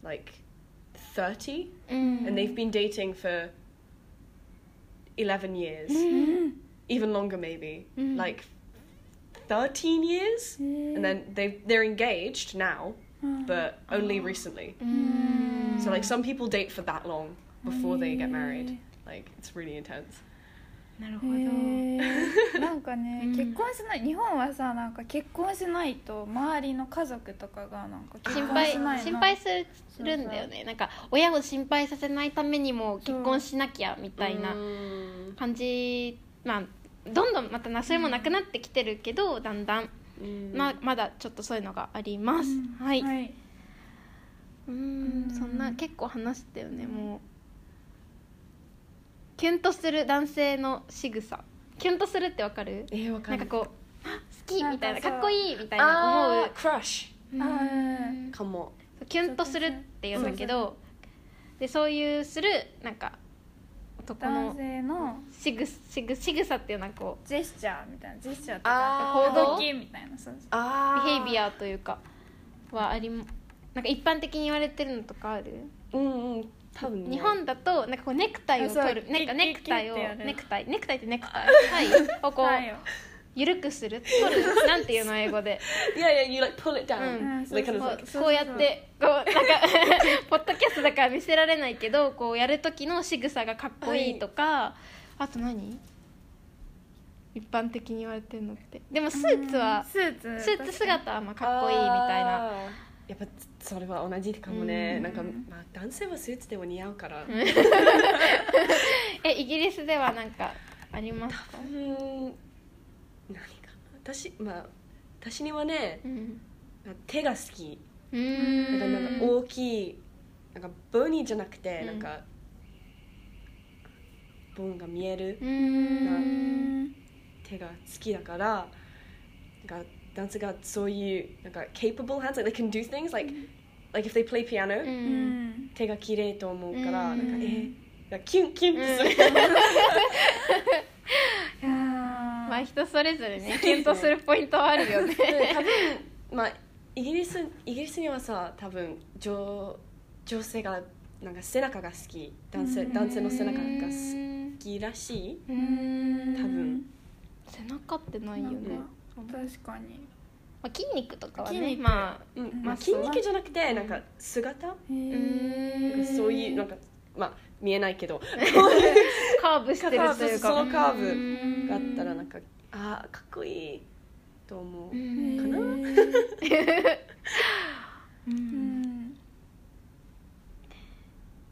Speaker 3: like 30
Speaker 1: うん
Speaker 3: and they've been dating for 11 years
Speaker 2: うん
Speaker 3: even longer maybe
Speaker 1: Mm.
Speaker 3: like 13 years and then they they're engaged now
Speaker 2: うん
Speaker 3: but only recently
Speaker 1: うん
Speaker 3: so like some people date for that long before they get married
Speaker 2: へ
Speaker 3: like it's really intense
Speaker 1: なるほど
Speaker 2: へーなんかね、
Speaker 1: うん
Speaker 2: 結婚しない日本はさなんか結婚しないと周りの家族とかがなんか
Speaker 1: 心配心配するするんだよねなんか親を心配させないためにも結婚しなきゃみたいな
Speaker 3: Mm.
Speaker 1: 感じまあどんどんまたなそれもなくなってきてるけどだんだん、
Speaker 3: Mm.
Speaker 1: ままだちょっとそういうのがあります、
Speaker 2: うん。
Speaker 1: はい、
Speaker 2: はい。うん
Speaker 1: ん。そんな結構話したよねもう。キュンとする男性の仕草。キュンとするってわかる？
Speaker 3: えー、わかる。
Speaker 1: なんかこうあ好き。みたいな。
Speaker 2: か
Speaker 1: っこいいみたいな。思う。
Speaker 3: クラッシュかも。
Speaker 1: キュンとするって言うんだけどでそういうするなんか男
Speaker 2: 男
Speaker 1: の
Speaker 2: 性の
Speaker 1: しぐしぐ仕草っていうのはこ
Speaker 2: ジェスチャーみたいなジェスチャーとか行動きみたいなそう
Speaker 1: う。
Speaker 3: あ
Speaker 1: ビヘイビアというかはありもなんか一般的に言われてるのとかある？
Speaker 3: うんうん多分ね。
Speaker 1: 日本だとなんかこうネクタイを取る。
Speaker 2: あそう。
Speaker 1: なんかネクタイを
Speaker 2: キュッキュッてやる。
Speaker 1: ネクタイ。ネクタイってネクタイ？はい。をこ。う
Speaker 2: はいよ
Speaker 1: 緩くする？取る？なんていうの英語で。
Speaker 3: Yeah, yeah, you like pull it down.
Speaker 1: うん。
Speaker 3: Like kind
Speaker 1: こう
Speaker 3: like,
Speaker 1: こうやってこうなんか ポッドキャストだから見せられないけどこうやる時の仕草がかっこいいとか、あと何？一般的に言われてるのって。でもスーツは
Speaker 2: スーツ
Speaker 1: スーツ姿はまあかっこいいみたいな。
Speaker 3: あー。やっぱそれは同じかもね、
Speaker 1: うん。
Speaker 3: なんか、まあ、男性はスーツでも似合うから、
Speaker 1: えイギリスではなんかありますか？
Speaker 3: うん私まあ私にはね
Speaker 1: うん。
Speaker 3: 手が好き。
Speaker 1: うー
Speaker 3: なん。かなんか大きいなんかボニーじゃなくて、
Speaker 1: うん。
Speaker 3: なんかボンが見える。
Speaker 1: うーん。
Speaker 2: うん
Speaker 3: 手が好きだからなんか男性がそういうなんか capable hands like they can do things like like if they play piano、
Speaker 1: う
Speaker 2: うん。ん
Speaker 3: 手が綺麗と思うから、
Speaker 1: うん。
Speaker 3: なんかえーなんかキュンキュンとする、
Speaker 1: まあ人それぞれねキュンとするポイントはあるよね。
Speaker 3: で多分まあイギリスイギリスにはさ多分女女性がなんか背中が好き。男性
Speaker 2: うん。
Speaker 3: 男性の背中が
Speaker 1: う
Speaker 3: 好きらしい、多分。
Speaker 1: 背中ってないよね。
Speaker 2: 確かに。
Speaker 1: まあ、筋肉とかはね。
Speaker 2: 筋肉。
Speaker 1: まあ
Speaker 3: うん。
Speaker 2: うん
Speaker 3: まあ、筋肉じゃなくてなんか姿、そういうなんかまあ見えないけど。
Speaker 1: カーブしてるというか。
Speaker 3: そのカーブ
Speaker 1: うん。
Speaker 3: があったらなんかああかっこいいと思う、
Speaker 1: うん
Speaker 3: かな。
Speaker 1: う
Speaker 2: うん。ん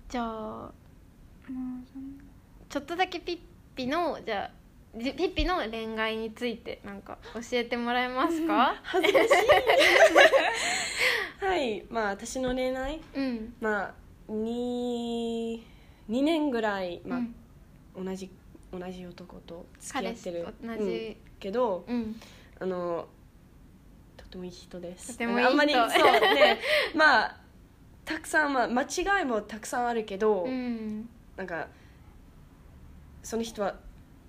Speaker 1: じゃあちょっとだけピッピのじゃあじピッピの恋愛についてなんか教えてもらえますか？
Speaker 3: 恥ずかしい。はい。まあ私の恋愛？
Speaker 1: うん。
Speaker 3: まあ 2, 2年ぐらい、まあ
Speaker 1: うん。
Speaker 3: 同じ同じ男と付き合
Speaker 1: 彼氏
Speaker 3: ってる。
Speaker 1: と同
Speaker 3: うん。
Speaker 1: じ
Speaker 3: けど
Speaker 1: うん。
Speaker 3: あのとてもいい人です。
Speaker 1: とてもいい人。
Speaker 3: あんまり そうね。まあたくさん、まあ、間違いもたくさんあるけど、
Speaker 1: うん。
Speaker 3: なんかその人は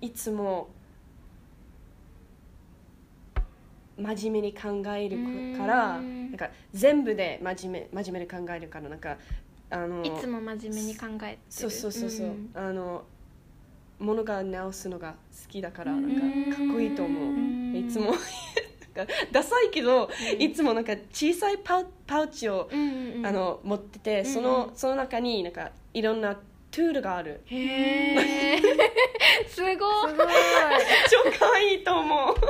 Speaker 3: いつも真面目に考えるから
Speaker 1: うん。
Speaker 3: なんか全部で真面目真面目に考えるからなんかあの
Speaker 1: いつも真面目に考えてる？
Speaker 3: そうそうそうそう、
Speaker 1: ん。
Speaker 3: あのものが直すのが好きだから
Speaker 2: うん。
Speaker 3: なんかかっこいいと思う、
Speaker 1: ん。
Speaker 3: いつも。なんかダサいけど、いつもなんか小さいパウパウチを、
Speaker 1: うんうんうん。
Speaker 3: あの持ってて、そのその中になんかいろんなトゥールがある。
Speaker 1: へえ すごい。
Speaker 2: すごい
Speaker 3: 超可愛いと思う。
Speaker 1: そ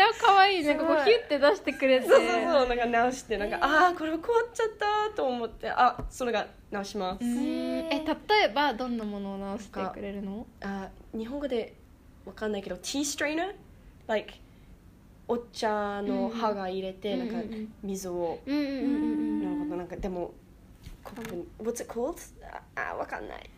Speaker 1: れれは可愛いなんかこうヒュッて出してくれて。
Speaker 3: そうそうそう。なんか直して。なんか、ああこれ壊っちゃったと思って。あそれが直します、
Speaker 1: うん。え例えばどんなものを直してくれるの？
Speaker 3: あ日本語でわかんないけど tea strainer? Like お茶の葉が入れて、なんか
Speaker 1: うんうんうん。
Speaker 3: 水を、
Speaker 1: うんうんうんうん
Speaker 3: なるほど。なんかでもコップに What's it called? ああわかんない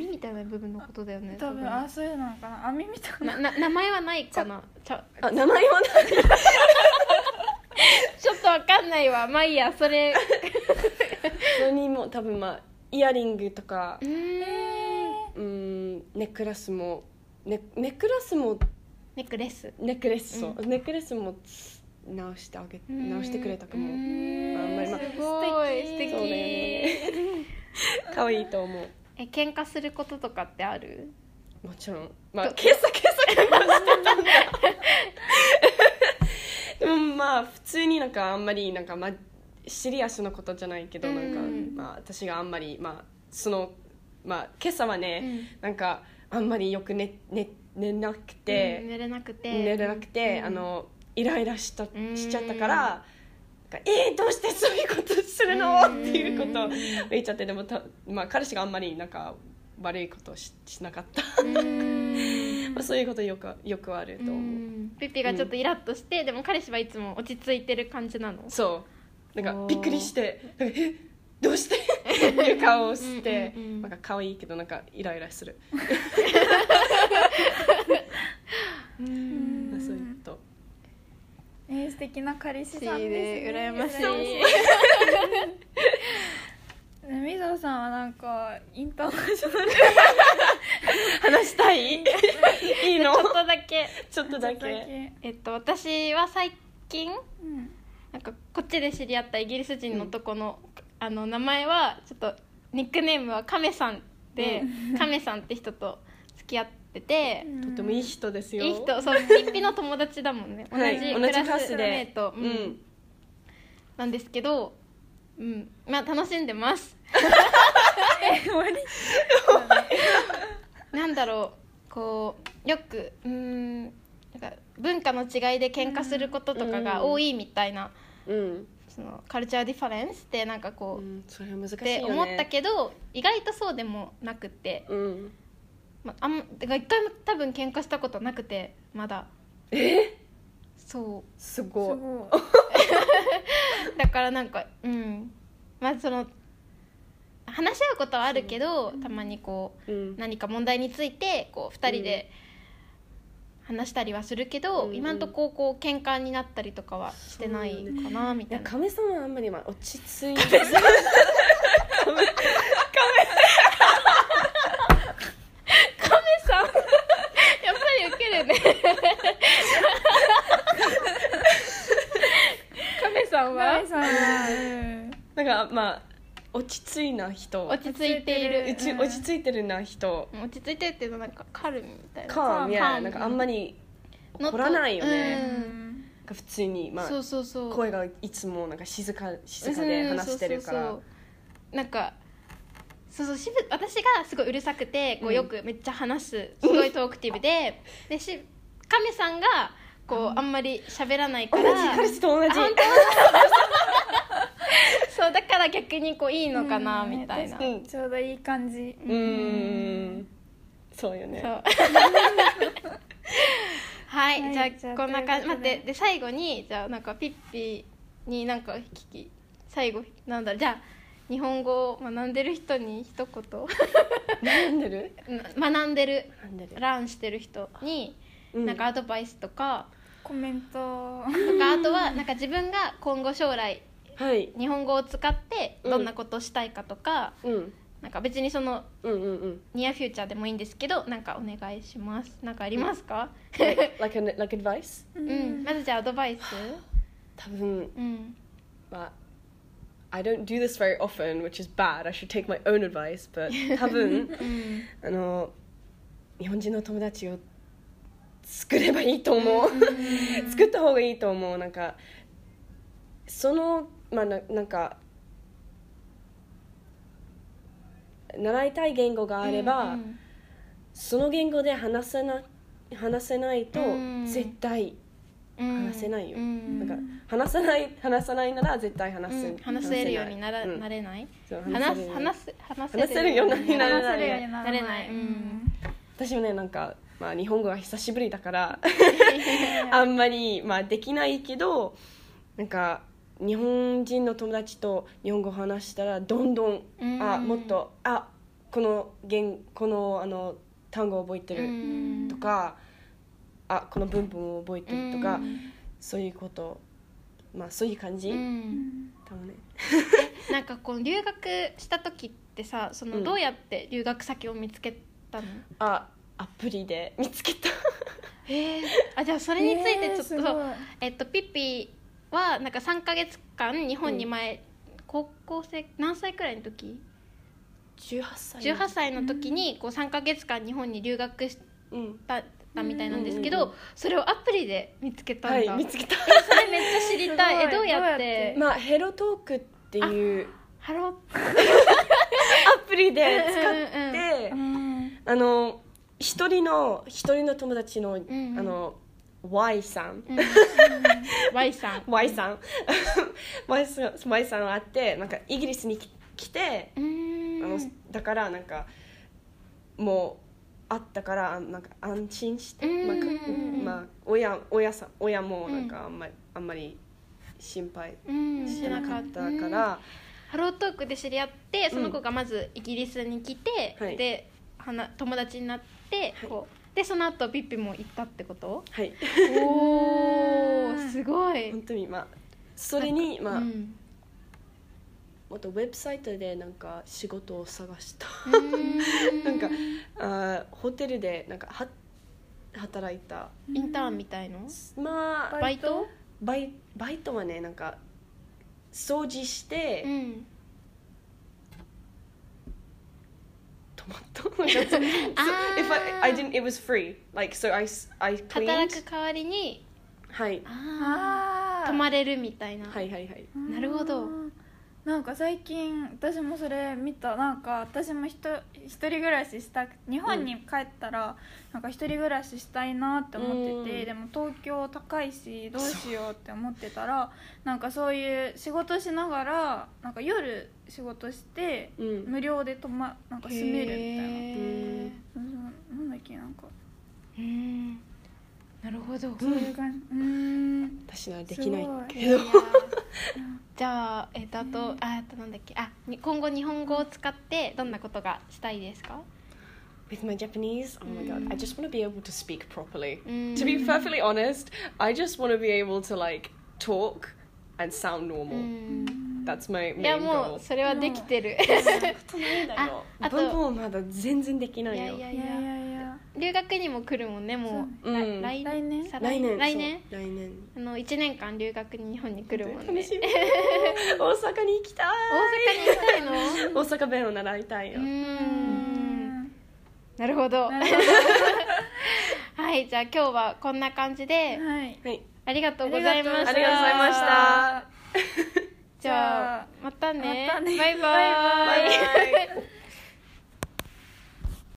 Speaker 1: 網みたいな部分のことだよね
Speaker 2: 多分。あそういうのかな。網みたいな。
Speaker 1: なな名前はないかな。ちょ
Speaker 3: あ名前はない。
Speaker 1: ちょっとわかんないわ。まあいいやそれ。
Speaker 3: それにも多分まあイヤリングとか。
Speaker 1: うー。ん
Speaker 3: うんネックレスも。ネネックレスも。
Speaker 1: ネックレス。
Speaker 3: ネックレスそう、ネックレスも直してあげ直してくれたかも。あんまりまあ
Speaker 1: すごい素敵。
Speaker 3: そうだよね。可愛いと思う
Speaker 1: え喧嘩することとかってある？
Speaker 3: もちろん。まあ今朝今朝喧嘩してたんだ。でもまあ普通になんかあんまりなんかまあシリアスなことじゃないけどなんか、
Speaker 1: うん
Speaker 3: まあ私があんまりまあそのまあ今朝はね、
Speaker 1: うん。
Speaker 3: なんかあんまりよく寝寝寝なく
Speaker 1: うん
Speaker 3: て、
Speaker 1: 寝れなくて。
Speaker 3: 寝れなくて、
Speaker 1: うん。
Speaker 3: あのイライラした
Speaker 1: ん。
Speaker 3: しちゃったから、えー、どうしてそういうことするの、
Speaker 1: うん。
Speaker 3: っていうことを言っちゃってでもた、まあ、彼氏があんまりなんか悪いことをししなかった、まあ、そういうことよくよくあると思う、
Speaker 1: うん。ピッピがちょっとイラッとして、でも彼氏はいつも落ち着いてる感じなの？
Speaker 3: そう。なんかびっくりしてえどうして？っていう顔をして。
Speaker 1: うんうんうん
Speaker 3: なんか可愛いけどなんかイライラする、
Speaker 1: う ん
Speaker 2: えー、素敵な彼氏さんです、
Speaker 1: ね。
Speaker 2: ね、
Speaker 1: 羨ましい
Speaker 2: みぞさんはなんかインターナショナル。
Speaker 3: 話したい？いいの？
Speaker 1: ちょっとだけ。
Speaker 3: ちょっとだけ。
Speaker 1: えっと私は最近
Speaker 2: うん
Speaker 1: なんかこっちで知り合ったイギリス人の男の,、あの名前はちょっとニックネームはカメさんで、カメさんって人と付き合ってて、
Speaker 3: とてもいい人ですよ。
Speaker 1: いい人そうピッピの友達だもんね。同
Speaker 3: はい。
Speaker 1: じ
Speaker 3: 同じ
Speaker 1: クラスメート、
Speaker 3: うん。
Speaker 1: なんですけど、うん、まあ楽しんでます。
Speaker 2: 終わり？
Speaker 1: なんだろう。こうよくうーん。なんか文化の違いで喧嘩することとかが多いみたいな、
Speaker 3: うん、
Speaker 1: その culture difference ってなんかこう、
Speaker 3: うん、それは難しい
Speaker 1: っ
Speaker 3: よね。
Speaker 1: て思ったけど意外とそうでもなくて、
Speaker 3: うん
Speaker 1: まあ、あんてか一回も多分喧嘩したことなくてまだ。
Speaker 3: え？
Speaker 1: そう。
Speaker 2: す
Speaker 3: すごい。
Speaker 2: ご
Speaker 1: だからなんかうん。まあその話し合うことはあるけどたまにこう
Speaker 3: うん。
Speaker 1: 何か問題についてこう2人で話したりはするけど、
Speaker 3: うん
Speaker 1: 今んとここう喧嘩になったりとかはしてないかなみたいな。
Speaker 3: 亀さんはあんまりまあ落ち着いて
Speaker 1: カメさんやっぱりウケるね。カメさん
Speaker 2: い
Speaker 1: は
Speaker 2: さんは、うん。
Speaker 3: なんかまあ落ち着いな人。
Speaker 1: 落ち着いている。
Speaker 3: うち
Speaker 2: うん。
Speaker 3: 落ち着いてるな人。
Speaker 1: 落ち着いてるっていうのはなんかカルミみたいな
Speaker 3: カームい
Speaker 1: カーム
Speaker 3: やなんかあんまり怒らないよね、
Speaker 1: う
Speaker 2: うん。ん
Speaker 3: なんか普通にまあ
Speaker 1: そうそうそう。
Speaker 3: 声がいつもなんか静か静かで話してるから。
Speaker 1: うんそうそうそう。なんかそうそうしぶ私がすごいうるさくてこ
Speaker 3: う
Speaker 1: うん。よくめっちゃ話すすごいトークティブででし亀さんがこうあんまり喋らないか
Speaker 3: 同
Speaker 1: ら
Speaker 3: じ彼氏と同じ。
Speaker 1: あ本当？そうだから逆にこういいのかな
Speaker 2: うん。
Speaker 1: みたいな、
Speaker 3: うん
Speaker 2: ちょうどいい感じ。
Speaker 3: うーん。そうよね。
Speaker 1: そう。はい、
Speaker 2: はい
Speaker 1: じゃあ
Speaker 2: じゃあ
Speaker 1: こんな感じ待ってで最後にじゃあなんかピッピになんか聞き最後なんだろうじゃあ日本語を学んでる人に一言。
Speaker 3: 悩んでる？
Speaker 1: な学んでる。
Speaker 3: 悩んでる。
Speaker 1: ランしてる人に
Speaker 3: うん。
Speaker 1: なんかアドバイスとか、
Speaker 2: コメント。
Speaker 1: とかあとはなんか自分が今後将来
Speaker 3: はい。
Speaker 1: 日本語を使ってどんなことをしたいかとか、
Speaker 3: うん。
Speaker 1: なんか別にその
Speaker 3: うんうんうん。
Speaker 1: ニアフューチャーでもいいんですけどなんかお願いします。なんかありますか、
Speaker 3: like, like, an, like advice?
Speaker 2: う
Speaker 1: うん、まずじゃあアドバイス。
Speaker 3: 多分
Speaker 1: うん。
Speaker 3: まあ I don't do this very often, which is bad. I should take my own advice, but 多分
Speaker 1: うん
Speaker 3: あの日本人の友達を作ればいいと思う。作った方がいいと思う。なんかそのまあななんか習いたい言語があれば、
Speaker 1: うん
Speaker 3: その言語で話せな話せないと
Speaker 1: うん。
Speaker 3: 絶対
Speaker 1: うん
Speaker 3: 話せないよ、
Speaker 1: うん。
Speaker 3: なんか話さない話さないなら絶対話す、
Speaker 1: うん話せるようになら、
Speaker 3: うん。
Speaker 1: なれない。話す
Speaker 3: せ
Speaker 1: 話す話
Speaker 3: 話せるようになれない。
Speaker 2: な
Speaker 1: れない。うん。
Speaker 3: 私もねなんか、まあ、日本語は久しぶりだから あんまり、まあ、できないけどなんか日本人の友達と日本語を話したらどんどん、
Speaker 1: うん。
Speaker 3: あもっとあこの言このあの単語を覚えて
Speaker 1: う
Speaker 3: る
Speaker 1: ん。
Speaker 3: とか、あこの文法を覚えてるとか、
Speaker 1: うん。
Speaker 3: そういうことまあそういう感じ、
Speaker 1: うん。
Speaker 3: 多分ね。
Speaker 1: なんかこう留学した時ってさその
Speaker 3: うん。
Speaker 1: どうやって留学先を見つけたの、
Speaker 3: あアプリで見つけた。
Speaker 1: へえあじゃあそれについてちょっと、
Speaker 2: えー
Speaker 1: えっとピッピはなんか3か月間日本に前、高校生何歳くらいの時
Speaker 3: ？18歳
Speaker 1: 18歳の時にこう3か月間日本に留学し
Speaker 3: うん
Speaker 1: たたみたいなんですけど、
Speaker 3: うんうんうん
Speaker 1: それをアプリで見つけたんだ、
Speaker 3: はい見つけた。
Speaker 1: それめっちゃ知りたい。えどうやって？
Speaker 3: まあ HelloTalk っていう
Speaker 1: Hello。
Speaker 3: アプリで使って、
Speaker 2: うん
Speaker 3: あの一人の一人の友達の、
Speaker 1: んうん。
Speaker 3: あの Y さん、
Speaker 1: うん Y さん。
Speaker 3: Y さん。Y さん Y さんがあってなんかイギリスに来来て、あのだからなんかもうあったからあなんか安心して、
Speaker 1: うん。
Speaker 3: まあまあ、親親さん親もなんかあんまり、あんまり心配
Speaker 1: うん。
Speaker 3: してなかった
Speaker 1: うん。
Speaker 3: から、
Speaker 1: ハロートークで知り合ってその子がまずイギリスに来て、
Speaker 3: はい。
Speaker 1: ではな友達になって、
Speaker 3: はい。
Speaker 1: でその後ピッピも行ったってこと？
Speaker 3: はい。
Speaker 1: おお すごい。
Speaker 3: 本当にまあそれにまあ、
Speaker 1: うん
Speaker 3: もっとウェブサイトでなんか仕事を探した。なんかあーホテルでなんかは働いた。
Speaker 1: インターンみたいの？
Speaker 3: まあ
Speaker 1: バイト？
Speaker 3: バイバイトはねなんか掃除して、
Speaker 1: うん。
Speaker 3: トマト so, if I, I didn't it was free. Like so I, s- I
Speaker 1: 働
Speaker 3: cleaned
Speaker 1: く代わりに
Speaker 3: はい。
Speaker 1: あ
Speaker 2: あ
Speaker 1: 泊まれるみたいな、
Speaker 3: はいはいはい。
Speaker 1: なるほど
Speaker 2: なんか最近私もそれ見た。なんか私もひと一人暮らししたく日本に帰ったら、なんか一人暮らししたいなって思ってて、
Speaker 3: うん。
Speaker 2: でも東京高いしどうしようって思ってたらなんかそういう仕事しながらなんか夜仕事して、
Speaker 3: うん。
Speaker 2: 無料で泊まなんか住めるみたいな。
Speaker 1: へー。
Speaker 2: うんなんだっけなんか。
Speaker 1: うんなるほど、
Speaker 2: そういう感じうーん
Speaker 3: 私ならできないけど
Speaker 1: じゃあえっ、とあと、ああとなんだっけあに今後日本語を使ってどんなことがしたいですか
Speaker 3: with my Japanese oh my god I just want to be able to speak properly
Speaker 1: うん
Speaker 3: to be perfectly honest I just want to be able to like talk and sound
Speaker 1: う
Speaker 3: normal
Speaker 1: ん
Speaker 3: that's my
Speaker 1: いや
Speaker 3: main
Speaker 1: も
Speaker 3: goal
Speaker 1: うそれはできてるああと
Speaker 3: 文法まだ全然できないよ
Speaker 2: いやいやいや
Speaker 1: 留学にも来るもんねもう、
Speaker 3: そう。うん。
Speaker 1: 来
Speaker 2: 来年？
Speaker 1: 再
Speaker 3: 来年？
Speaker 1: 来年
Speaker 3: そう。来年？
Speaker 1: あの1年間留学に日本に来るもんね。
Speaker 3: 楽しみ。大阪に行きたい。
Speaker 1: 大阪に行きたいの？
Speaker 3: 大阪弁を習いたいう
Speaker 1: ー
Speaker 3: ん
Speaker 1: ん。なるほど。
Speaker 2: なるほ
Speaker 1: はいじゃあ今日はこんな感じで。
Speaker 2: どはい。
Speaker 3: はい。
Speaker 1: ありがとうございました
Speaker 3: ありがとうございました。
Speaker 1: じゃあまたね。
Speaker 2: またね。
Speaker 1: バイバイ
Speaker 2: バイバイ。
Speaker 3: バイバイ